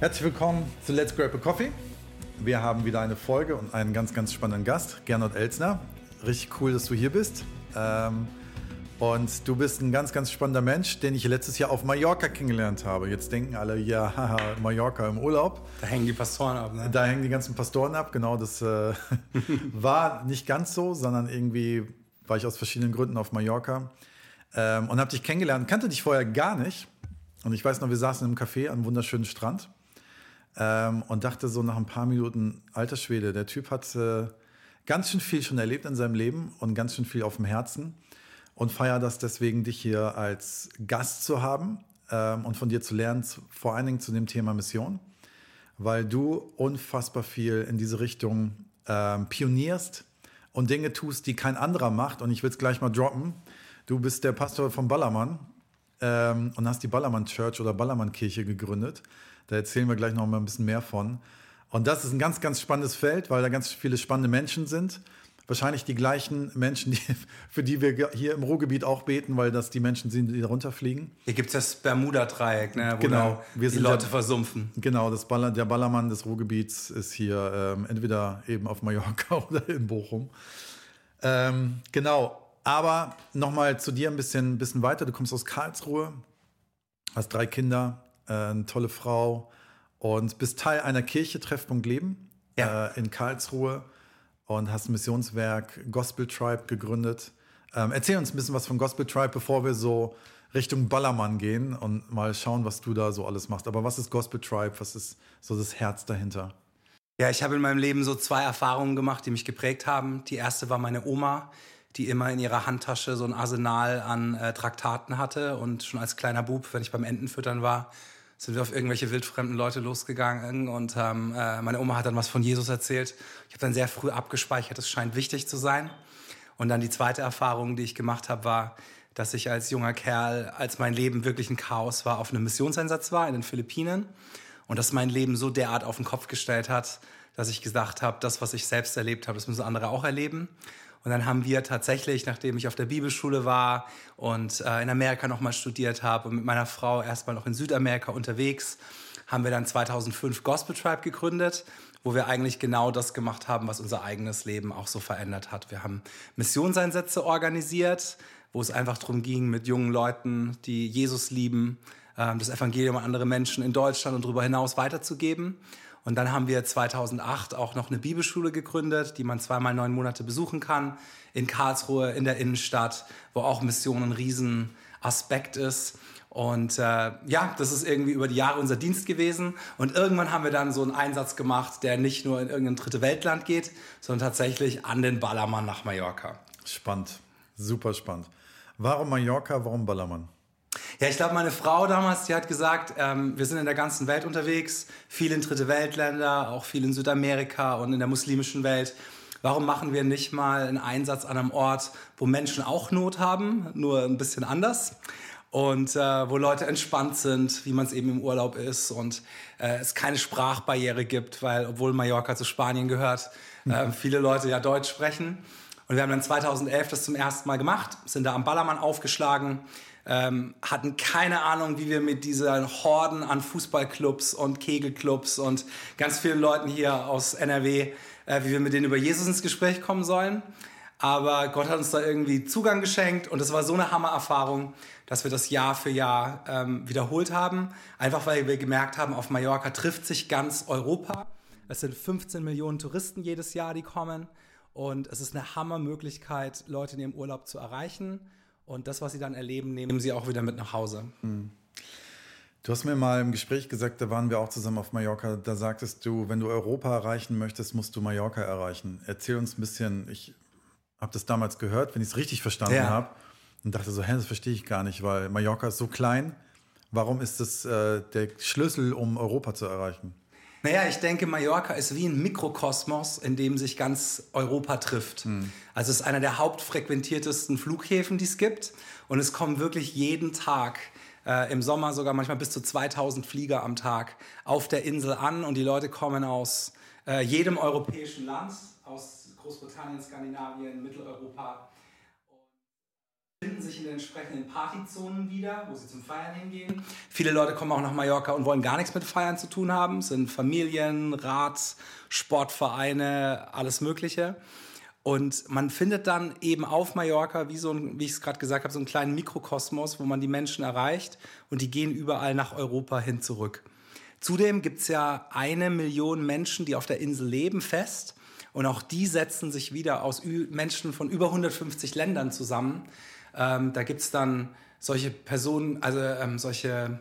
Herzlich willkommen zu Let's Grab a Coffee. Wir haben wieder eine Folge und einen ganz, ganz spannenden Gast, Gernot Elsner. Richtig cool, dass du hier bist. Ähm, und du bist ein ganz, ganz spannender Mensch, den ich letztes Jahr auf Mallorca kennengelernt habe. Jetzt denken alle, ja, haha, Mallorca im Urlaub. Da hängen die Pastoren ab, ne? Da hängen die ganzen Pastoren ab, genau. Das äh, war nicht ganz so, sondern irgendwie war ich aus verschiedenen Gründen auf Mallorca ähm, und habe dich kennengelernt. Kannte dich vorher gar nicht. Und ich weiß noch, wir saßen im Café am wunderschönen Strand ähm, und dachte so nach ein paar Minuten, alter Schwede, der Typ hat äh, ganz schön viel schon erlebt in seinem Leben und ganz schön viel auf dem Herzen und feiere das deswegen, dich hier als Gast zu haben ähm, und von dir zu lernen, zu, vor allen Dingen zu dem Thema Mission, weil du unfassbar viel in diese Richtung ähm, pionierst und Dinge tust, die kein anderer macht. Und ich will es gleich mal droppen. Du bist der Pastor von Ballermann ähm, und hast die Ballermann Church oder Ballermann Kirche gegründet. Da erzählen wir gleich noch mal ein bisschen mehr von. Und das ist ein ganz, ganz spannendes Feld, weil da ganz viele spannende Menschen sind. Wahrscheinlich die gleichen Menschen, die, für die wir hier im Ruhrgebiet auch beten, weil das die Menschen sind, die runterfliegen. Hier gibt es das Bermuda-Dreieck, ne, wo genau, wir die Leute der, versumpfen. Genau, das Baller, der Ballermann des Ruhrgebiets ist hier ähm, entweder eben auf Mallorca oder in Bochum. Ähm, genau, aber nochmal zu dir ein bisschen, bisschen weiter. Du kommst aus Karlsruhe, hast drei Kinder, äh, eine tolle Frau und bist Teil einer Kirche, Treffpunkt Leben ja. äh, in Karlsruhe und hast ein Missionswerk Gospel Tribe gegründet. Ähm, erzähl uns ein bisschen was von Gospel Tribe, bevor wir so Richtung Ballermann gehen und mal schauen, was du da so alles machst. Aber was ist Gospel Tribe? Was ist so das Herz dahinter? Ja, ich habe in meinem Leben so zwei Erfahrungen gemacht, die mich geprägt haben. Die erste war meine Oma, die immer in ihrer Handtasche so ein Arsenal an äh, Traktaten hatte und schon als kleiner Bub, wenn ich beim Entenfüttern war, sind wir auf irgendwelche wildfremden Leute losgegangen und ähm, äh, meine Oma hat dann was von Jesus erzählt. Ich habe dann sehr früh abgespeichert, es scheint wichtig zu sein. Und dann die zweite Erfahrung, die ich gemacht habe, war, dass ich als junger Kerl, als mein Leben wirklich ein Chaos war, auf einem Missionseinsatz war in den Philippinen und das mein Leben so derart auf den Kopf gestellt hat, dass ich gesagt habe, das, was ich selbst erlebt habe, das müssen andere auch erleben. Und dann haben wir tatsächlich, nachdem ich auf der Bibelschule war und äh, in Amerika nochmal studiert habe und mit meiner Frau erstmal noch in Südamerika unterwegs, haben wir dann 2005 Gospel Tribe gegründet, wo wir eigentlich genau das gemacht haben, was unser eigenes Leben auch so verändert hat. Wir haben Missionseinsätze organisiert, wo es einfach darum ging, mit jungen Leuten, die Jesus lieben, äh, das Evangelium an andere Menschen in Deutschland und darüber hinaus weiterzugeben. Und dann haben wir 2008 auch noch eine Bibelschule gegründet, die man zweimal neun Monate besuchen kann, in Karlsruhe, in der Innenstadt, wo auch Mission ein Riesenaspekt ist. Und äh, ja, das ist irgendwie über die Jahre unser Dienst gewesen. Und irgendwann haben wir dann so einen Einsatz gemacht, der nicht nur in irgendein dritte Weltland geht, sondern tatsächlich an den Ballermann nach Mallorca. Spannend, super spannend. Warum Mallorca, warum Ballermann? Ja, ich glaube, meine Frau damals, die hat gesagt, ähm, wir sind in der ganzen Welt unterwegs, viel in dritte Weltländer, auch viel in Südamerika und in der muslimischen Welt. Warum machen wir nicht mal einen Einsatz an einem Ort, wo Menschen auch Not haben, nur ein bisschen anders? Und äh, wo Leute entspannt sind, wie man es eben im Urlaub ist und äh, es keine Sprachbarriere gibt, weil obwohl Mallorca zu Spanien gehört, äh, viele Leute ja Deutsch sprechen. Und wir haben dann 2011 das zum ersten Mal gemacht, sind da am Ballermann aufgeschlagen, ähm, hatten keine Ahnung, wie wir mit dieser Horden an Fußballclubs und Kegelclubs und ganz vielen Leuten hier aus NRW, äh, wie wir mit denen über Jesus ins Gespräch kommen sollen. Aber Gott hat uns da irgendwie Zugang geschenkt und es war so eine Hammererfahrung, dass wir das Jahr für Jahr ähm, wiederholt haben. Einfach weil wir gemerkt haben, auf Mallorca trifft sich ganz Europa. Es sind 15 Millionen Touristen jedes Jahr, die kommen. Und es ist eine Hammermöglichkeit, Leute in ihrem Urlaub zu erreichen. Und das, was sie dann erleben, nehmen sie auch wieder mit nach Hause. Mhm. Du hast mir mal im Gespräch gesagt, da waren wir auch zusammen auf Mallorca, da sagtest du, wenn du Europa erreichen möchtest, musst du Mallorca erreichen. Erzähl uns ein bisschen, ich habe das damals gehört, wenn ich es richtig verstanden ja. habe und dachte so, hä, das verstehe ich gar nicht, weil Mallorca ist so klein. Warum ist das äh, der Schlüssel, um Europa zu erreichen? Naja, ich denke, Mallorca ist wie ein Mikrokosmos, in dem sich ganz Europa trifft. Hm. Also es ist einer der hauptfrequentiertesten Flughäfen, die es gibt. Und es kommen wirklich jeden Tag äh, im Sommer sogar manchmal bis zu 2000 Flieger am Tag auf der Insel an. Und die Leute kommen aus äh, jedem europäischen Land, aus Großbritannien, Skandinavien, Mitteleuropa finden sich in den entsprechenden Partyzonen wieder, wo sie zum Feiern hingehen. Viele Leute kommen auch nach Mallorca und wollen gar nichts mit Feiern zu tun haben. Es sind Familien, Rats, Sportvereine, alles Mögliche. Und man findet dann eben auf Mallorca, wie, so ein, wie ich es gerade gesagt habe, so einen kleinen Mikrokosmos, wo man die Menschen erreicht und die gehen überall nach Europa hin zurück. Zudem gibt es ja eine Million Menschen, die auf der Insel leben, fest. Und auch die setzen sich wieder aus Menschen von über 150 Ländern zusammen. Ähm, da gibt es dann solche Personen, also ähm, solche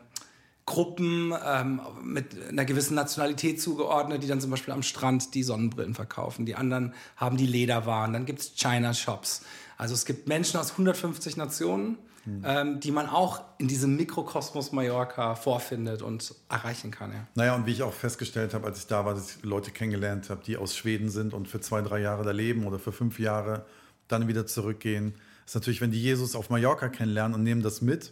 Gruppen ähm, mit einer gewissen Nationalität zugeordnet, die dann zum Beispiel am Strand die Sonnenbrillen verkaufen. Die anderen haben die Lederwaren. Dann gibt es China-Shops. Also es gibt Menschen aus 150 Nationen, hm. ähm, die man auch in diesem Mikrokosmos Mallorca vorfindet und erreichen kann. Ja. Naja, und wie ich auch festgestellt habe, als ich da war, dass ich Leute kennengelernt habe, die aus Schweden sind und für zwei, drei Jahre da leben oder für fünf Jahre dann wieder zurückgehen. Ist natürlich, wenn die Jesus auf Mallorca kennenlernen und nehmen das mit,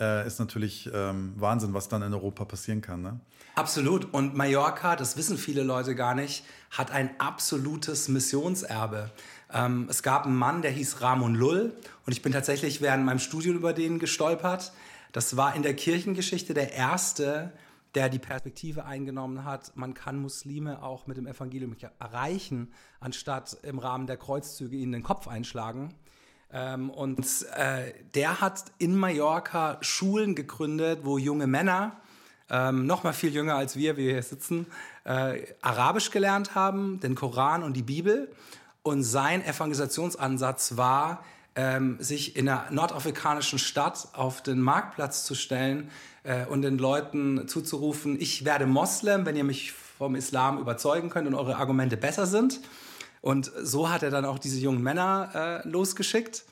äh, ist natürlich ähm, Wahnsinn, was dann in Europa passieren kann. Ne? Absolut. Und Mallorca, das wissen viele Leute gar nicht, hat ein absolutes Missionserbe. Ähm, es gab einen Mann, der hieß Ramon Lull und ich bin tatsächlich während meinem Studium über den gestolpert. Das war in der Kirchengeschichte der erste, der die Perspektive eingenommen hat, man kann Muslime auch mit dem Evangelium erreichen, anstatt im Rahmen der Kreuzzüge ihnen den Kopf einschlagen. Ähm, und äh, der hat in Mallorca Schulen gegründet, wo junge Männer, ähm, noch mal viel jünger als wir, wie wir hier sitzen, äh, Arabisch gelernt haben, den Koran und die Bibel. Und sein Evangelisationsansatz war, ähm, sich in einer nordafrikanischen Stadt auf den Marktplatz zu stellen äh, und den Leuten zuzurufen, ich werde Moslem, wenn ihr mich vom Islam überzeugen könnt und eure Argumente besser sind. Und so hat er dann auch diese jungen Männer äh, losgeschickt.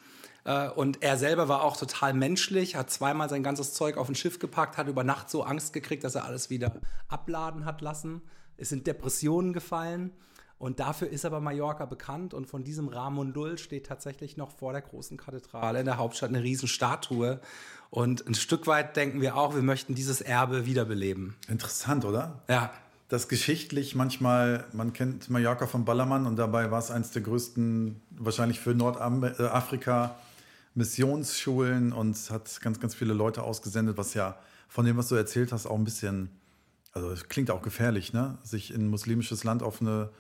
Äh, und er selber war auch total menschlich, hat zweimal sein ganzes Zeug auf ein Schiff gepackt, hat über Nacht so Angst gekriegt, dass er alles wieder abladen hat lassen. Es sind Depressionen gefallen. Und dafür ist aber Mallorca bekannt. Und von diesem Ramon Lull steht tatsächlich noch vor der großen Kathedrale in der Hauptstadt eine Riesenstatue. Und ein Stück weit denken wir auch, wir möchten dieses Erbe wiederbeleben. Interessant, oder? Ja dass geschichtlich manchmal, man kennt Mallorca von Ballermann und dabei war es eines der größten, wahrscheinlich für Nordafrika, Missionsschulen und hat ganz, ganz viele Leute ausgesendet, was ja von dem, was du erzählt hast, auch ein bisschen, also es klingt auch gefährlich, ne? sich in ein muslimisches Land auf eine,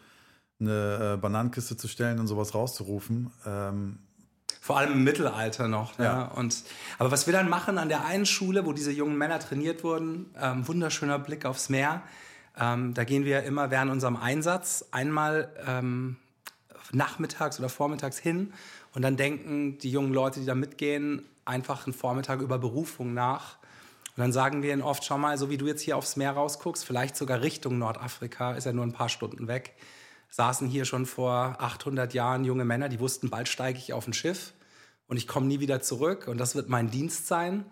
eine äh, Bananenkiste zu stellen und sowas rauszurufen. Ähm, vor allem im Mittelalter noch. Ne? Ja. Und, aber was wir dann machen an der einen Schule, wo diese jungen Männer trainiert wurden, ähm, wunderschöner Blick aufs Meer, ähm, da gehen wir immer während unserem Einsatz einmal ähm, nachmittags oder vormittags hin und dann denken die jungen Leute, die da mitgehen, einfach einen Vormittag über Berufung nach. Und dann sagen wir ihnen oft, schau mal, so wie du jetzt hier aufs Meer rausguckst, vielleicht sogar Richtung Nordafrika, ist ja nur ein paar Stunden weg, saßen hier schon vor 800 Jahren junge Männer, die wussten, bald steige ich auf ein Schiff und ich komme nie wieder zurück und das wird mein Dienst sein.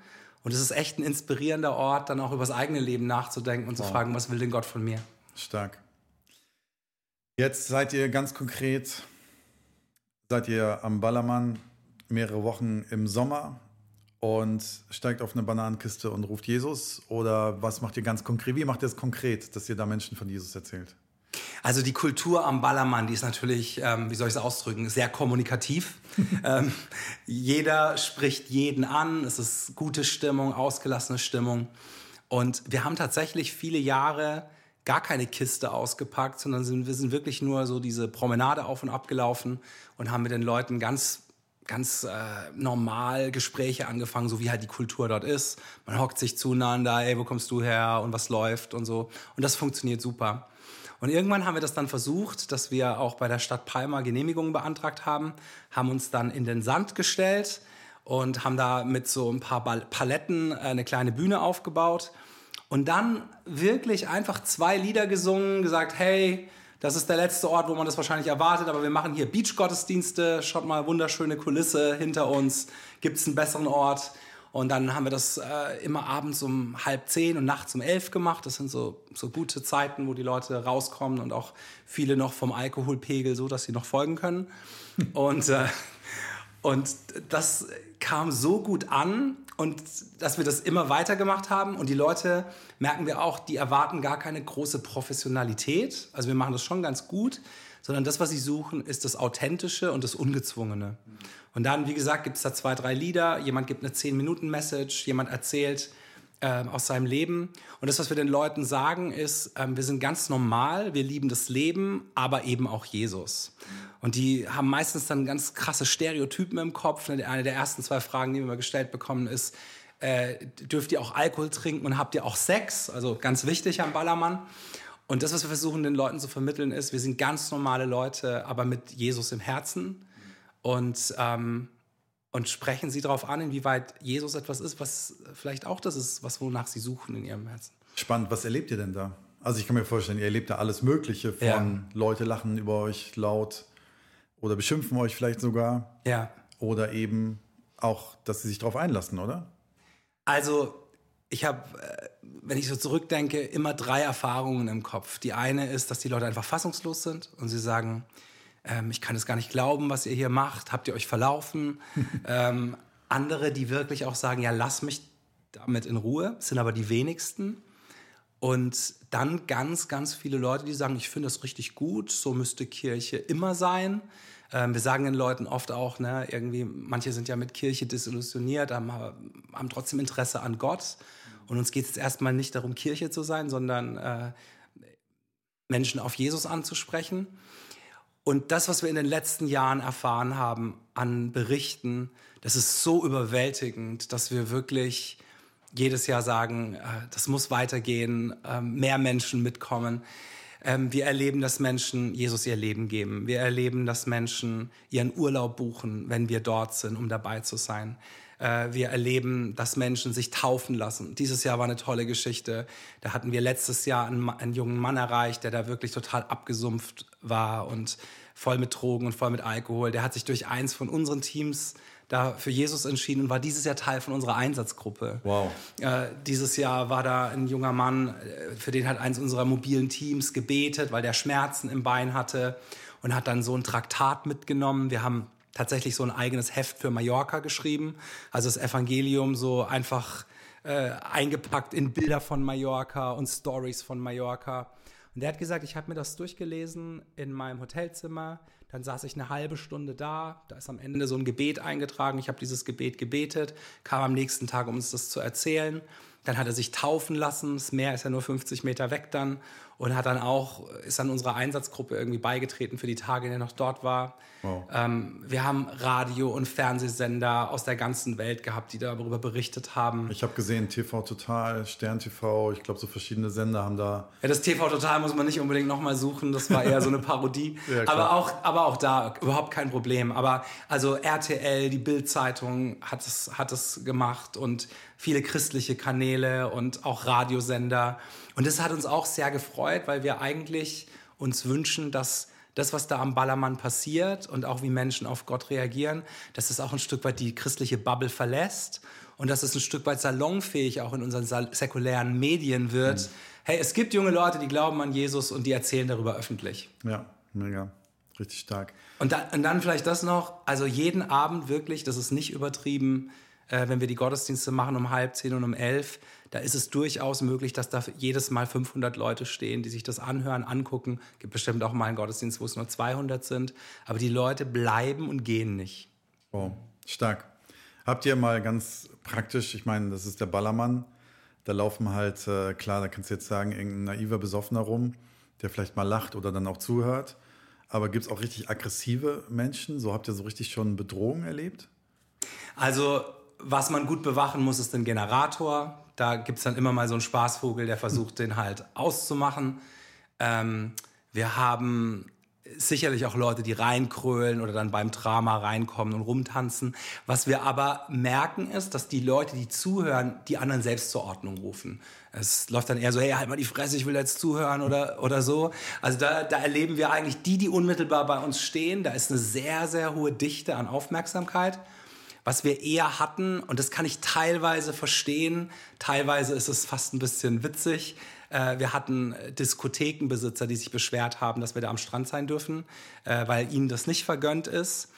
Und es ist echt ein inspirierender Ort, dann auch über das eigene Leben nachzudenken und wow. zu fragen, was will denn Gott von mir? Stark. Jetzt seid ihr ganz konkret, seid ihr am Ballermann mehrere Wochen im Sommer und steigt auf eine Bananenkiste und ruft Jesus? Oder was macht ihr ganz konkret? Wie macht ihr es konkret, dass ihr da Menschen von Jesus erzählt? Also die Kultur am Ballermann, die ist natürlich, ähm, wie soll ich es ausdrücken, sehr kommunikativ. ähm, jeder spricht jeden an, es ist gute Stimmung, ausgelassene Stimmung. Und wir haben tatsächlich viele Jahre gar keine Kiste ausgepackt, sondern sind, wir sind wirklich nur so diese Promenade auf und ab gelaufen und haben mit den Leuten ganz ganz äh, normal Gespräche angefangen, so wie halt die Kultur dort ist. Man hockt sich zueinander, ey, wo kommst du her und was läuft und so. Und das funktioniert super. Und irgendwann haben wir das dann versucht, dass wir auch bei der Stadt Palma Genehmigungen beantragt haben, haben uns dann in den Sand gestellt und haben da mit so ein paar Paletten äh, eine kleine Bühne aufgebaut und dann wirklich einfach zwei Lieder gesungen, gesagt, hey, das ist der letzte Ort, wo man das wahrscheinlich erwartet, aber wir machen hier Beach-Gottesdienste, schaut mal, wunderschöne Kulisse hinter uns, gibt es einen besseren Ort? Und dann haben wir das äh, immer abends um halb zehn und nachts um elf gemacht. Das sind so, so gute Zeiten, wo die Leute rauskommen und auch viele noch vom Alkoholpegel so, dass sie noch folgen können. und, äh, und das kam so gut an und dass wir das immer weiter gemacht haben. Und die Leute, merken wir auch, die erwarten gar keine große Professionalität. Also wir machen das schon ganz gut, sondern das, was sie suchen, ist das Authentische und das Ungezwungene. Und dann, wie gesagt, gibt es da zwei, drei Lieder, jemand gibt eine 10-Minuten-Message, jemand erzählt äh, aus seinem Leben. Und das, was wir den Leuten sagen, ist, äh, wir sind ganz normal, wir lieben das Leben, aber eben auch Jesus. Und die haben meistens dann ganz krasse Stereotypen im Kopf. Eine der ersten zwei Fragen, die wir mal gestellt bekommen, ist, äh, dürft ihr auch Alkohol trinken und habt ihr auch Sex? Also ganz wichtig am Ballermann. Und das, was wir versuchen, den Leuten zu vermitteln, ist, wir sind ganz normale Leute, aber mit Jesus im Herzen. Und, ähm, und sprechen sie darauf an, inwieweit Jesus etwas ist, was vielleicht auch das ist, was wonach sie suchen in ihrem Herzen. Spannend, was erlebt ihr denn da? Also ich kann mir vorstellen, ihr erlebt da alles Mögliche von ja. Leute lachen über euch laut oder beschimpfen euch vielleicht sogar. Ja. Oder eben auch, dass sie sich darauf einlassen, oder? Also, ich habe, äh, wenn ich so zurückdenke, immer drei Erfahrungen im Kopf. Die eine ist, dass die Leute einfach fassungslos sind und sie sagen, ähm, ich kann es gar nicht glauben, was ihr hier macht, habt ihr euch verlaufen? ähm, andere, die wirklich auch sagen, ja, lass mich damit in Ruhe, sind aber die wenigsten. Und dann ganz, ganz viele Leute, die sagen, ich finde das richtig gut, so müsste Kirche immer sein. Ähm, wir sagen den Leuten oft auch, ne, irgendwie, manche sind ja mit Kirche desillusioniert, haben, haben trotzdem Interesse an Gott. Und uns geht es erstmal nicht darum, Kirche zu sein, sondern äh, Menschen auf Jesus anzusprechen. Und das, was wir in den letzten Jahren erfahren haben an Berichten, das ist so überwältigend, dass wir wirklich jedes Jahr sagen, äh, das muss weitergehen, äh, mehr Menschen mitkommen. Ähm, wir erleben, dass Menschen Jesus ihr Leben geben. Wir erleben, dass Menschen ihren Urlaub buchen, wenn wir dort sind, um dabei zu sein. Äh, wir erleben, dass Menschen sich taufen lassen. Dieses Jahr war eine tolle Geschichte. Da hatten wir letztes Jahr einen, einen jungen Mann erreicht, der da wirklich total abgesumpft war und voll mit Drogen und voll mit Alkohol. Der hat sich durch eins von unseren Teams da für Jesus entschieden und war dieses Jahr Teil von unserer Einsatzgruppe. Wow. Äh, dieses Jahr war da ein junger Mann, äh, für den hat eins unserer mobilen Teams gebetet, weil der Schmerzen im Bein hatte und hat dann so ein Traktat mitgenommen. Wir haben tatsächlich so ein eigenes Heft für Mallorca geschrieben, also das Evangelium so einfach äh, eingepackt in Bilder von Mallorca und Stories von Mallorca. Und der hat gesagt, ich habe mir das durchgelesen in meinem Hotelzimmer. Dann saß ich eine halbe Stunde da. Da ist am Ende so ein Gebet eingetragen. Ich habe dieses Gebet gebetet, kam am nächsten Tag, um uns das zu erzählen. Dann hat er sich taufen lassen. Das Meer ist ja nur 50 Meter weg dann. Und hat dann auch, ist dann unserer Einsatzgruppe irgendwie beigetreten für die Tage, in denen er noch dort war. Wow. Ähm, wir haben Radio- und Fernsehsender aus der ganzen Welt gehabt, die darüber berichtet haben. Ich habe gesehen, TV Total, Stern TV, ich glaube, so verschiedene Sender haben da. Ja, das TV Total muss man nicht unbedingt nochmal suchen, das war eher so eine Parodie. ja, aber, auch, aber auch da überhaupt kein Problem. Aber also RTL, die Bild-Zeitung hat es, hat es gemacht und viele christliche Kanäle und auch Radiosender. Und das hat uns auch sehr gefreut, weil wir eigentlich uns wünschen, dass das, was da am Ballermann passiert und auch wie Menschen auf Gott reagieren, dass es auch ein Stück weit die christliche Bubble verlässt und dass es ein Stück weit salonfähig auch in unseren säkulären Medien wird. Mhm. Hey, es gibt junge Leute, die glauben an Jesus und die erzählen darüber öffentlich. Ja, mega. Richtig stark. Und dann, und dann vielleicht das noch, also jeden Abend wirklich, das ist nicht übertrieben, äh, wenn wir die Gottesdienste machen um halb zehn und um elf, da ist es durchaus möglich, dass da jedes Mal 500 Leute stehen, die sich das anhören, angucken. Gibt bestimmt auch mal einen Gottesdienst, wo es nur 200 sind. Aber die Leute bleiben und gehen nicht. Oh, stark. Habt ihr mal ganz praktisch, ich meine, das ist der Ballermann, da laufen halt, äh, klar, da kannst du jetzt sagen, irgendein naiver Besoffener rum, der vielleicht mal lacht oder dann auch zuhört. Aber gibt es auch richtig aggressive Menschen? So habt ihr so richtig schon Bedrohungen erlebt? Also was man gut bewachen muss, ist ein Generator. Da gibt es dann immer mal so einen Spaßvogel, der versucht, den halt auszumachen. Ähm, wir haben sicherlich auch Leute, die reinkrölen oder dann beim Drama reinkommen und rumtanzen. Was wir aber merken ist, dass die Leute, die zuhören, die anderen selbst zur Ordnung rufen. Es läuft dann eher so, hey, halt mal die Fresse, ich will jetzt zuhören oder, oder so. Also da, da erleben wir eigentlich die, die unmittelbar bei uns stehen. Da ist eine sehr, sehr hohe Dichte an Aufmerksamkeit. Was wir eher hatten, und das kann ich teilweise verstehen, teilweise ist es fast ein bisschen witzig, äh, wir hatten Diskothekenbesitzer, die sich beschwert haben, dass wir da am Strand sein dürfen, äh, weil ihnen das nicht vergönnt ist.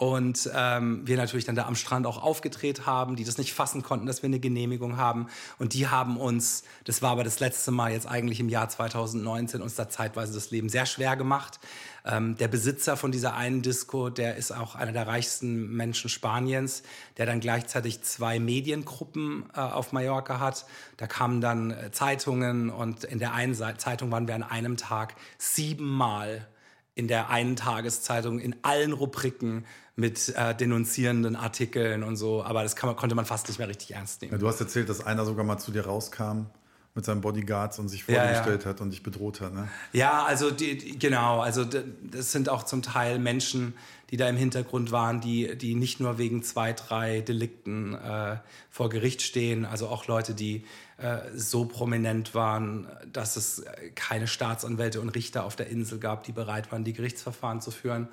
Und ähm, wir natürlich dann da am Strand auch aufgedreht haben, die das nicht fassen konnten, dass wir eine Genehmigung haben. Und die haben uns, das war aber das letzte Mal jetzt eigentlich im Jahr 2019, uns da zeitweise das Leben sehr schwer gemacht. Ähm, der Besitzer von dieser einen Disco, der ist auch einer der reichsten Menschen Spaniens, der dann gleichzeitig zwei Mediengruppen äh, auf Mallorca hat. Da kamen dann äh, Zeitungen und in der einen Zeitung waren wir an einem Tag siebenmal in der einen Tageszeitung in allen Rubriken mit äh, denunzierenden Artikeln und so, aber das man, konnte man fast nicht mehr richtig ernst nehmen. Ja, du hast erzählt, dass einer sogar mal zu dir rauskam mit seinen Bodyguards und sich vorgestellt ja, ja. hat und dich bedroht hat. Ne? Ja, also die, genau, also das sind auch zum Teil Menschen, die da im Hintergrund waren, die, die nicht nur wegen zwei, drei Delikten äh, vor Gericht stehen, also auch Leute, die äh, so prominent waren, dass es keine Staatsanwälte und Richter auf der Insel gab, die bereit waren, die Gerichtsverfahren zu führen.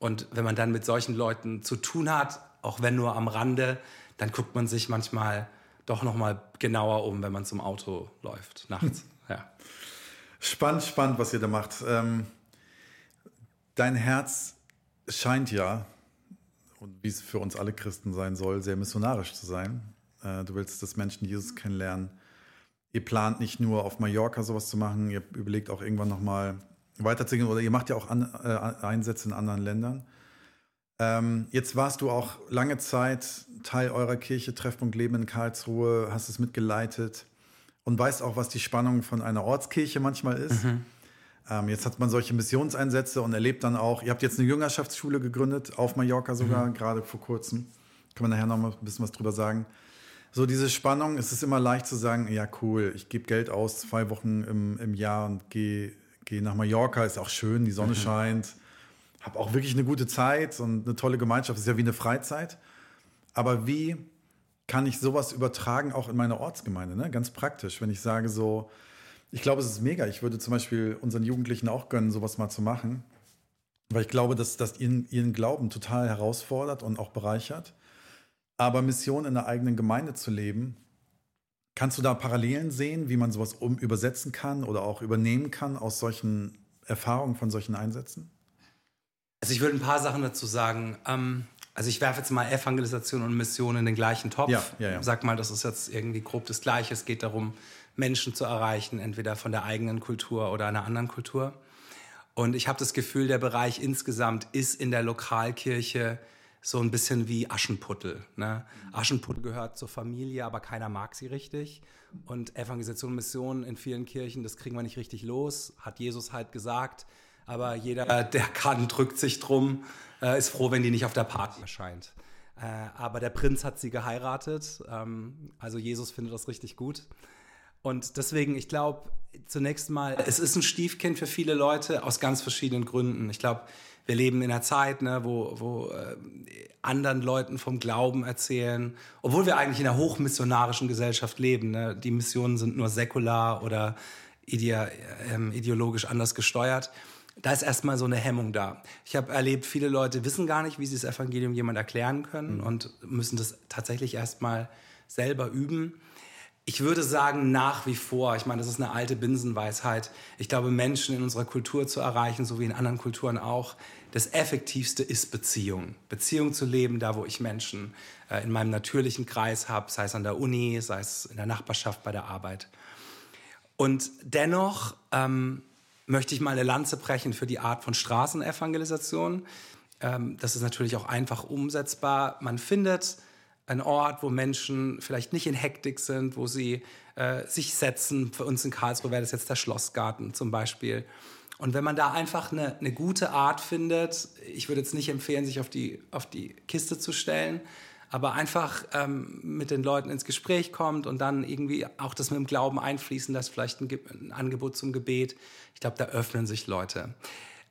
Und wenn man dann mit solchen Leuten zu tun hat, auch wenn nur am Rande, dann guckt man sich manchmal doch noch mal genauer um, wenn man zum Auto läuft nachts. Ja. Spannend, spannend, was ihr da macht. Ähm, dein Herz scheint ja, und wie es für uns alle Christen sein soll, sehr missionarisch zu sein. Äh, du willst, dass Menschen Jesus kennenlernen. Ihr plant nicht nur auf Mallorca sowas zu machen, ihr überlegt auch irgendwann noch weiterzugehen oder ihr macht ja auch an, äh, Einsätze in anderen Ländern. Ähm, jetzt warst du auch lange Zeit Teil eurer Kirche, Treffpunkt Leben in Karlsruhe, hast es mitgeleitet und weißt auch, was die Spannung von einer Ortskirche manchmal ist. Mhm. Ähm, jetzt hat man solche Missionseinsätze und erlebt dann auch, ihr habt jetzt eine Jüngerschaftsschule gegründet, auf Mallorca sogar, mhm. gerade vor kurzem. Können wir nachher noch mal ein bisschen was drüber sagen. So diese Spannung, es ist immer leicht zu sagen, ja cool, ich gebe Geld aus, zwei Wochen im, im Jahr und gehe gehe nach Mallorca, ist auch schön, die Sonne mhm. scheint, habe auch wirklich eine gute Zeit und eine tolle Gemeinschaft, ist ja wie eine Freizeit. Aber wie kann ich sowas übertragen auch in meine Ortsgemeinde, ne? ganz praktisch, wenn ich sage so, ich glaube, es ist mega. Ich würde zum Beispiel unseren Jugendlichen auch gönnen, sowas mal zu machen, weil ich glaube, dass das ihren, ihren Glauben total herausfordert und auch bereichert. Aber Mission in der eigenen Gemeinde zu leben, Kannst du da Parallelen sehen, wie man sowas um übersetzen kann oder auch übernehmen kann aus solchen Erfahrungen von solchen Einsätzen? Also ich würde ein paar Sachen dazu sagen. Ähm, also ich werfe jetzt mal Evangelisation und Mission in den gleichen Topf. Ja, ja, ja. Sag mal, das ist jetzt irgendwie grob das Gleiche. Es geht darum, Menschen zu erreichen, entweder von der eigenen Kultur oder einer anderen Kultur. Und ich habe das Gefühl, der Bereich insgesamt ist in der Lokalkirche so ein bisschen wie Aschenputtel. Ne? Aschenputtel gehört zur Familie, aber keiner mag sie richtig. Und Evangelisation, Mission in vielen Kirchen, das kriegen wir nicht richtig los, hat Jesus halt gesagt. Aber jeder, der kann, drückt sich drum, äh, ist froh, wenn die nicht auf der Party erscheint. Äh, aber der Prinz hat sie geheiratet. Ähm, also Jesus findet das richtig gut. Und deswegen, ich glaube, zunächst mal, es ist ein Stiefkind für viele Leute aus ganz verschiedenen Gründen. Ich glaube, wir leben in einer Zeit, ne, wo, wo äh, anderen Leuten vom Glauben erzählen, obwohl wir eigentlich in einer hochmissionarischen Gesellschaft leben. Ne? Die Missionen sind nur säkular oder ide äh, ideologisch anders gesteuert. Da ist erstmal so eine Hemmung da. Ich habe erlebt, viele Leute wissen gar nicht, wie sie das Evangelium jemand erklären können mhm. und müssen das tatsächlich erstmal selber üben. Ich würde sagen, nach wie vor, ich meine, das ist eine alte Binsenweisheit. Ich glaube, Menschen in unserer Kultur zu erreichen, so wie in anderen Kulturen auch, das Effektivste ist Beziehung. Beziehung zu leben, da wo ich Menschen äh, in meinem natürlichen Kreis habe, sei es an der Uni, sei es in der Nachbarschaft, bei der Arbeit. Und dennoch ähm, möchte ich mal eine Lanze brechen für die Art von Straßenevangelisation. Ähm, das ist natürlich auch einfach umsetzbar. Man findet einen Ort, wo Menschen vielleicht nicht in Hektik sind, wo sie äh, sich setzen. Für uns in Karlsruhe wäre das jetzt der Schlossgarten zum Beispiel. Und wenn man da einfach eine, eine gute Art findet, ich würde jetzt nicht empfehlen, sich auf die, auf die Kiste zu stellen, aber einfach ähm, mit den Leuten ins Gespräch kommt und dann irgendwie auch das mit dem Glauben einfließen lässt, vielleicht ein, ein Angebot zum Gebet. Ich glaube, da öffnen sich Leute.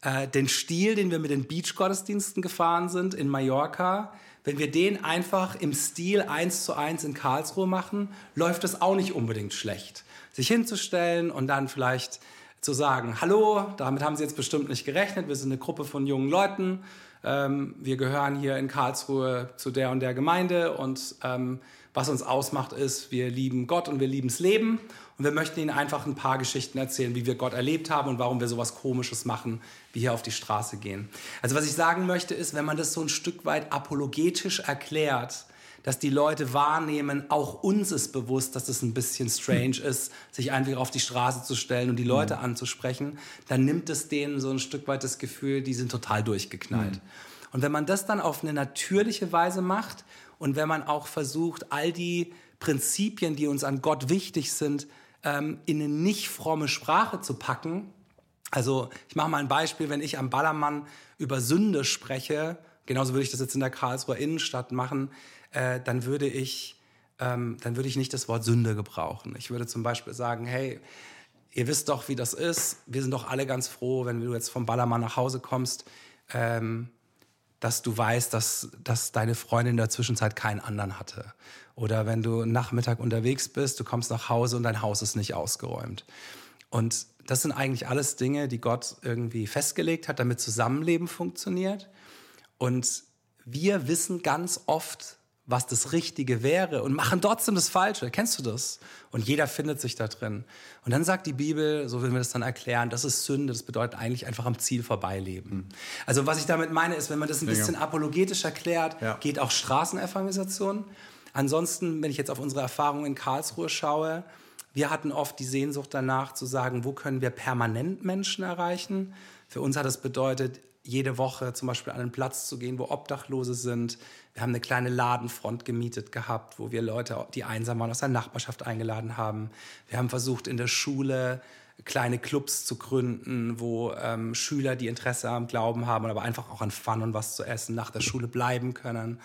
Äh, den Stil, den wir mit den Beach-Gottesdiensten gefahren sind in Mallorca, wenn wir den einfach im Stil eins zu eins in Karlsruhe machen, läuft es auch nicht unbedingt schlecht. Sich hinzustellen und dann vielleicht zu sagen, hallo, damit haben Sie jetzt bestimmt nicht gerechnet, wir sind eine Gruppe von jungen Leuten, ähm, wir gehören hier in Karlsruhe zu der und der Gemeinde und ähm, was uns ausmacht, ist, wir lieben Gott und wir lieben das Leben. Und wir möchten Ihnen einfach ein paar Geschichten erzählen, wie wir Gott erlebt haben und warum wir sowas Komisches machen, wie hier auf die Straße gehen. Also was ich sagen möchte, ist, wenn man das so ein Stück weit apologetisch erklärt, dass die Leute wahrnehmen, auch uns ist bewusst, dass es ein bisschen strange ist, sich einfach auf die Straße zu stellen und die Leute hm. anzusprechen, dann nimmt es denen so ein Stück weit das Gefühl, die sind total durchgeknallt. Hm. Und wenn man das dann auf eine natürliche Weise macht und wenn man auch versucht, all die Prinzipien, die uns an Gott wichtig sind, ähm, in eine nicht fromme Sprache zu packen. Also ich mache mal ein Beispiel, wenn ich am Ballermann über Sünde spreche, genauso würde ich das jetzt in der Karlsruher Innenstadt machen, äh, dann würde ich ähm, dann würde ich nicht das Wort Sünde gebrauchen. Ich würde zum Beispiel sagen, hey, ihr wisst doch, wie das ist. Wir sind doch alle ganz froh, wenn du jetzt vom Ballermann nach Hause kommst, ähm, dass du weißt, dass, dass deine Freundin in der Zwischenzeit keinen anderen hatte. Oder wenn du Nachmittag unterwegs bist, du kommst nach Hause und dein Haus ist nicht ausgeräumt. Und das sind eigentlich alles Dinge, die Gott irgendwie festgelegt hat, damit Zusammenleben funktioniert. Und wir wissen ganz oft, was das Richtige wäre und machen trotzdem das Falsche. Kennst du das? Und jeder findet sich da drin. Und dann sagt die Bibel, so will wir das dann erklären, das ist Sünde, das bedeutet eigentlich einfach am Ziel vorbeileben. Mhm. Also was ich damit meine ist, wenn man das ein bisschen apologetisch erklärt, ja. geht auch Straßenevangelisation. Ansonsten, wenn ich jetzt auf unsere Erfahrungen in Karlsruhe schaue, wir hatten oft die Sehnsucht danach zu sagen, wo können wir permanent Menschen erreichen. Für uns hat das bedeutet, jede Woche zum Beispiel an einen Platz zu gehen, wo Obdachlose sind. Wir haben eine kleine Ladenfront gemietet gehabt, wo wir Leute, die einsam waren, aus der Nachbarschaft eingeladen haben. Wir haben versucht, in der Schule kleine Clubs zu gründen, wo ähm, Schüler, die Interesse am Glauben haben, aber einfach auch an Fun und was zu essen, nach der Schule bleiben können.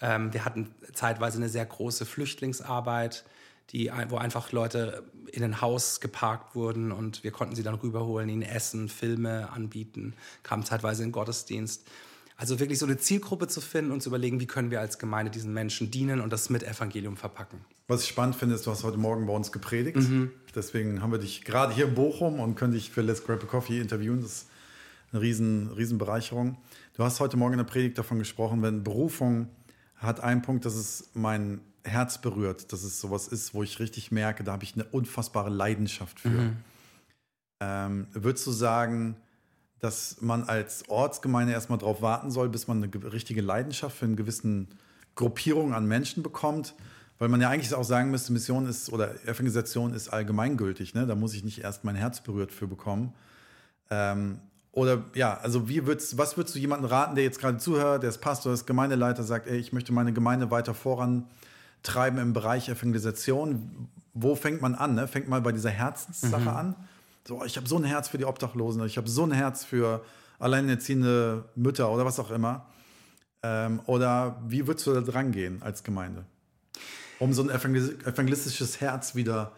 Ähm, wir hatten zeitweise eine sehr große Flüchtlingsarbeit die, wo einfach Leute in ein Haus geparkt wurden und wir konnten sie dann rüberholen, ihnen Essen, Filme anbieten, kamen zeitweise in Gottesdienst. Also wirklich so eine Zielgruppe zu finden und zu überlegen, wie können wir als Gemeinde diesen Menschen dienen und das mit Evangelium verpacken. Was ich spannend finde, ist, du hast heute Morgen bei uns gepredigt. Mhm. Deswegen haben wir dich gerade hier in Bochum und können dich für Let's Grab a Coffee interviewen. Das ist eine riesen, riesen Bereicherung. Du hast heute Morgen in der Predigt davon gesprochen, wenn Berufung hat einen Punkt, das ist mein Herz berührt, dass es sowas ist, wo ich richtig merke, da habe ich eine unfassbare Leidenschaft für. Mhm. Ähm, würdest du sagen, dass man als Ortsgemeinde erstmal darauf warten soll, bis man eine richtige Leidenschaft für eine gewisse Gruppierung an Menschen bekommt? Weil man ja eigentlich auch sagen müsste, Mission ist oder Evangelisation ist allgemeingültig. Ne? Da muss ich nicht erst mein Herz berührt für bekommen. Ähm, oder ja, also wie würdest, was würdest du jemandem raten, der jetzt gerade zuhört, der ist Pastor, ist Gemeindeleiter, sagt, ey, ich möchte meine Gemeinde weiter voran treiben im Bereich Evangelisation. Wo fängt man an? Ne? Fängt mal bei dieser Herzenssache mhm. an. So, ich habe so ein Herz für die Obdachlosen, ich habe so ein Herz für alleinerziehende Mütter oder was auch immer. Ähm, oder wie würdest du da dran gehen als Gemeinde? Um so ein evangelistisches Herz wieder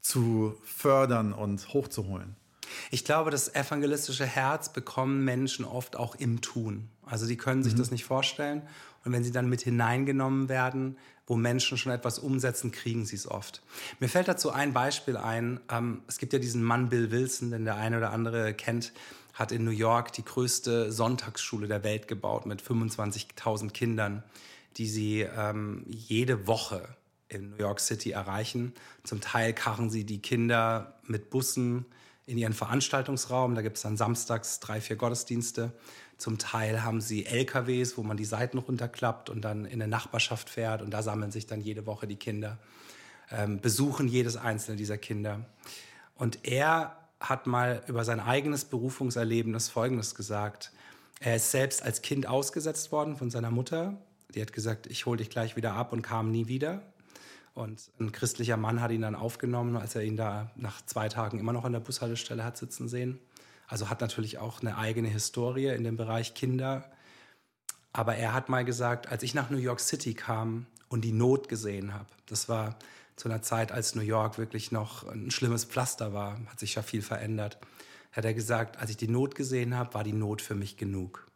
zu fördern und hochzuholen. Ich glaube, das evangelistische Herz bekommen Menschen oft auch im Tun. Also die können sich mhm. das nicht vorstellen. Und wenn sie dann mit hineingenommen werden, wo Menschen schon etwas umsetzen, kriegen sie es oft. Mir fällt dazu ein Beispiel ein. Ähm, es gibt ja diesen Mann Bill Wilson, den der eine oder andere kennt, hat in New York die größte Sonntagsschule der Welt gebaut mit 25.000 Kindern, die sie ähm, jede Woche in New York City erreichen. Zum Teil karren sie die Kinder mit Bussen in ihren Veranstaltungsraum. Da gibt es dann samstags drei, vier Gottesdienste. Zum Teil haben sie LKWs, wo man die Seiten runterklappt und dann in eine Nachbarschaft fährt und da sammeln sich dann jede Woche die Kinder, ähm, besuchen jedes einzelne dieser Kinder. Und er hat mal über sein eigenes Berufungserlebnis Folgendes gesagt. Er ist selbst als Kind ausgesetzt worden von seiner Mutter. Die hat gesagt, ich hole dich gleich wieder ab und kam nie wieder. Und ein christlicher Mann hat ihn dann aufgenommen, als er ihn da nach zwei Tagen immer noch an der Bushaltestelle hat sitzen sehen. Also hat natürlich auch eine eigene Historie in dem Bereich Kinder. Aber er hat mal gesagt, als ich nach New York City kam und die Not gesehen habe, das war zu einer Zeit, als New York wirklich noch ein schlimmes Pflaster war, hat sich ja viel verändert, hat er gesagt, als ich die Not gesehen habe, war die Not für mich genug.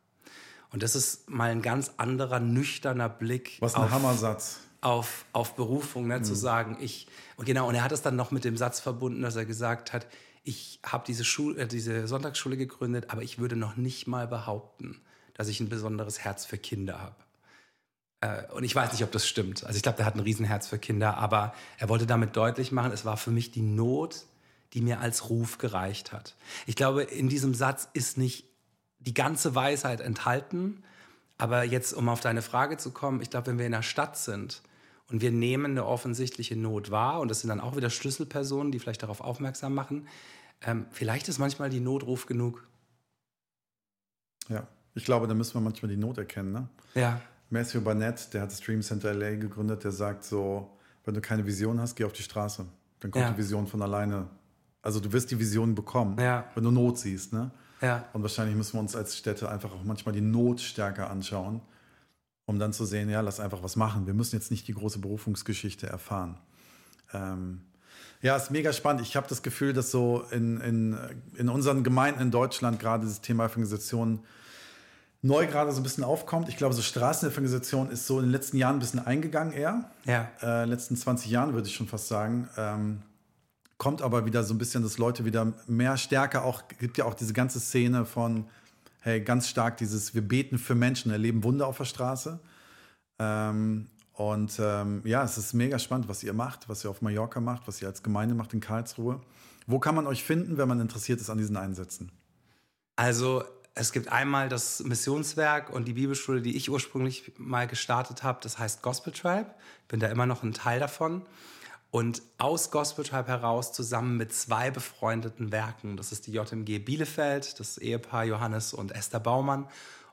Und das ist mal ein ganz anderer, nüchterner Blick. Was ein auf, Hammersatz. Auf, auf Berufung, ne, mhm. zu sagen, ich, und genau, und er hat es dann noch mit dem Satz verbunden, dass er gesagt hat, ich habe diese, Schule, äh, diese Sonntagsschule gegründet, aber ich würde noch nicht mal behaupten, dass ich ein besonderes Herz für Kinder habe. äh, und ich weiß nicht, ob das stimmt. Also ich glaube, der hat ein Riesenherz für Kinder, aber er wollte damit deutlich machen, es war für mich die Not, die mir als Ruf gereicht hat. Ich glaube, in diesem Satz ist nicht die ganze Weisheit enthalten, aber jetzt, um auf deine Frage zu kommen, ich glaube, wenn wir in der Stadt sind und wir nehmen eine offensichtliche Not wahr, und das sind dann auch wieder Schlüsselpersonen, die vielleicht darauf aufmerksam machen, ähm, vielleicht ist manchmal die Not Ruf genug. Ja, ich glaube, da müssen wir manchmal die Not erkennen. Ne? Ja. Matthew Barnett, der hat das Dream Center LA gegründet, der sagt so, wenn du keine Vision hast, geh auf die Straße. Dann kommt Ja. die Vision von alleine. Also du wirst die Vision bekommen, Ja. wenn du Not siehst. Ne? Ja. Und wahrscheinlich müssen wir uns als Städte einfach auch manchmal die Not stärker anschauen, um dann zu sehen, ja, lass einfach was machen. Wir müssen jetzt nicht die große Berufungsgeschichte erfahren. Ähm, ja, ist mega spannend. Ich habe das Gefühl, dass so in, in, in unseren Gemeinden in Deutschland gerade dieses Thema Evangelisation neu gerade so ein bisschen aufkommt. Ich glaube, so Straßenevangelisation ist so in den letzten Jahren ein bisschen eingegangen eher. Ja. Äh, letzten 20 Jahren würde ich schon fast sagen. Ähm, kommt aber wieder so ein bisschen, dass Leute wieder mehr stärker auch, gibt ja auch diese ganze Szene von, hey, ganz stark dieses, wir beten für Menschen, erleben Wunder auf der Straße. Ähm, und ähm, ja, es ist mega spannend, was ihr macht, was ihr auf Mallorca macht, was ihr als Gemeinde macht in Karlsruhe. Wo kann man euch finden, wenn man interessiert ist an diesen Einsätzen? Also es gibt einmal das Missionswerk und die Bibelschule, die ich ursprünglich mal gestartet habe. Das heißt Gospel Tribe. Bin da immer noch ein Teil davon. Und aus Gospel Tribe heraus zusammen mit zwei befreundeten Werken. Das ist die JMG Bielefeld, das Ehepaar Johannes und Esther Baumann.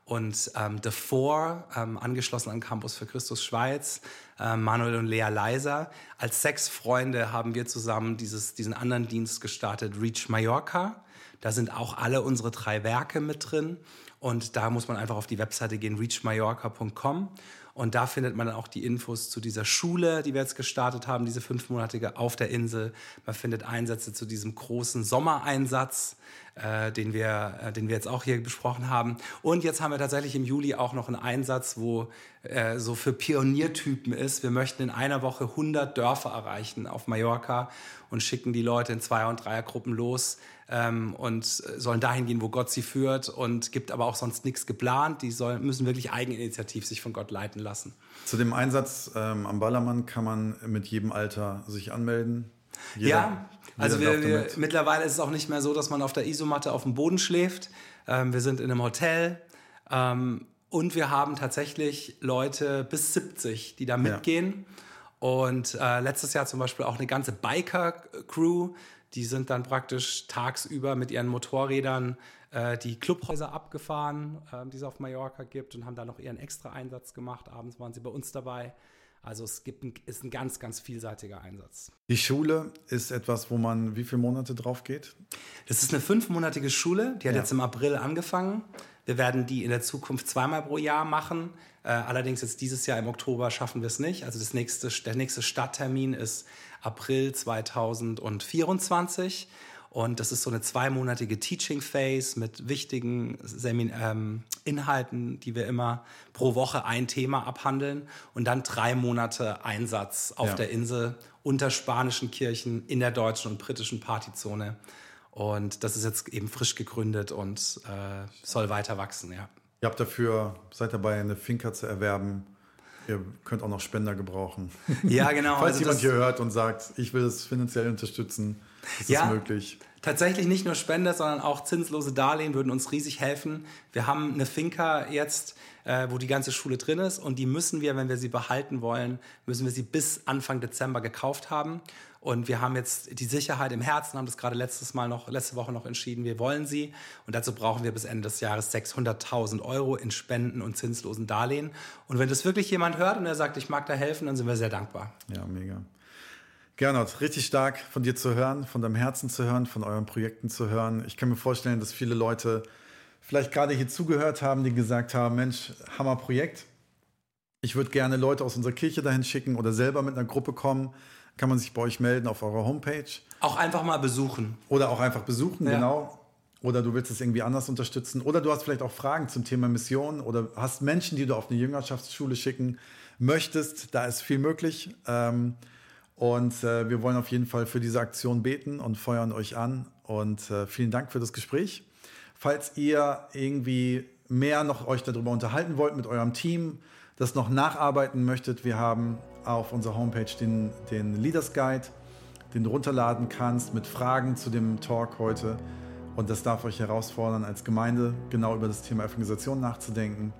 Und ähm, The Four, ähm, angeschlossen an Campus für Christus Schweiz, äh, Manuel und Lea Leiser. Als sechs Freunde haben wir zusammen dieses, diesen anderen Dienst gestartet, Reach Mallorca. Da sind auch alle unsere drei Werke mit drin. Und da muss man einfach auf die Webseite gehen, reachmallorca.com. Und da findet man dann auch die Infos zu dieser Schule, die wir jetzt gestartet haben, diese fünfmonatige auf der Insel. Man findet Einsätze zu diesem großen Sommereinsatz, äh, den, wir, äh, den wir jetzt auch hier besprochen haben. Und jetzt haben wir tatsächlich im Juli auch noch einen Einsatz, wo äh, so für Pioniertypen ist. Wir möchten in einer Woche 100 Dörfer erreichen auf Mallorca und schicken die Leute in Zweier- und Dreiergruppen los ähm, und sollen dahin gehen, wo Gott sie führt und gibt aber auch sonst nichts geplant. Die sollen, müssen wirklich eigeninitiativ sich von Gott leiten lassen. Zu dem Einsatz ähm, am Ballermann kann man mit jedem Alter sich anmelden. Jeder- ja, also wir, wir, mittlerweile ist es auch nicht mehr so, dass man auf der Isomatte auf dem Boden schläft. Ähm, wir sind in einem Hotel ähm, und wir haben tatsächlich Leute bis 70, die da mitgehen. Und äh, letztes Jahr zum Beispiel auch eine ganze Biker-Crew. Die sind dann praktisch tagsüber mit ihren Motorrädern äh, die Clubhäuser abgefahren, äh, die es auf Mallorca gibt und haben da noch ihren extra Einsatz gemacht. Abends waren sie bei uns dabei. Also es gibt ein, ist ein ganz, ganz vielseitiger Einsatz. Die Schule ist etwas, wo man wie viele Monate drauf geht? Das ist eine fünfmonatige Schule, die hat Ja. jetzt im April angefangen. Wir werden die in der Zukunft zweimal pro Jahr machen. Äh, allerdings jetzt dieses Jahr im Oktober schaffen wir es nicht. Also das nächste, der nächste Starttermin ist April 2024. Und das ist so eine zweimonatige Teaching Phase mit wichtigen Semin ähm, Inhalten, die wir immer pro Woche ein Thema abhandeln. Und dann drei Monate Einsatz auf Ja. der Insel unter spanischen Kirchen in der deutschen und britischen Partyzone. Und das ist jetzt eben frisch gegründet und äh, soll weiter wachsen, ja. Ihr habt dafür, seid dabei, eine Finca zu erwerben. Ihr könnt auch noch Spender gebrauchen. Ja, genau. Falls also jemand hier hört und sagt, ich will es finanziell unterstützen, ist Ja. das möglich. Tatsächlich nicht nur Spender, sondern auch zinslose Darlehen würden uns riesig helfen. Wir haben eine Finca jetzt, äh, wo die ganze Schule drin ist und die müssen wir, wenn wir sie behalten wollen, müssen wir sie bis Anfang Dezember gekauft haben. Und wir haben jetzt die Sicherheit im Herzen, haben das gerade letztes Mal noch, letzte Woche noch entschieden, wir wollen sie. Und dazu brauchen wir bis Ende des Jahres 600.000 Euro in Spenden und zinslosen Darlehen. Und wenn das wirklich jemand hört und er sagt, ich mag da helfen, dann sind wir sehr dankbar. Ja, mega. Gernot, richtig stark von dir zu hören, von deinem Herzen zu hören, von euren Projekten zu hören. Ich kann mir vorstellen, dass viele Leute vielleicht gerade hier zugehört haben, die gesagt haben, Mensch, Hammerprojekt. Ich würde gerne Leute aus unserer Kirche dahin schicken oder selber mit einer Gruppe kommen. Kann man sich bei euch melden auf eurer Homepage Auch einfach mal besuchen. oder auch einfach besuchen, Ja. genau. Oder du willst es irgendwie anders unterstützen. Oder du hast vielleicht auch Fragen zum Thema Mission oder hast Menschen, die du auf eine Jüngerschaftsschule schicken möchtest. Da ist viel möglich. Ähm, und äh, wir wollen auf jeden Fall für diese Aktion beten und feuern euch an. Und äh, vielen Dank für das Gespräch. Falls ihr irgendwie mehr noch euch darüber unterhalten wollt mit eurem Team, das noch nacharbeiten möchtet, wir haben auf unserer Homepage den, den Leaders Guide, den du runterladen kannst mit Fragen zu dem Talk heute. Und das darf euch herausfordern, als Gemeinde genau über das Thema Evangelisation nachzudenken.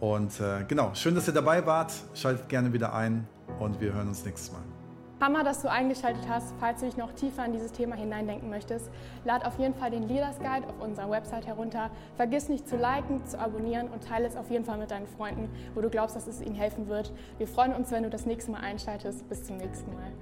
Und äh, genau, schön, dass ihr dabei wart. Schaltet gerne wieder ein und wir hören uns nächstes Mal. Hammer, dass du eingeschaltet hast. Falls du dich noch tiefer in dieses Thema hineindenken möchtest, lad auf jeden Fall den Leaders Guide auf unserer Website herunter. Vergiss nicht zu liken, zu abonnieren und teile es auf jeden Fall mit deinen Freunden, wo du glaubst, dass es ihnen helfen wird. Wir freuen uns, wenn du das nächste Mal einschaltest. Bis zum nächsten Mal.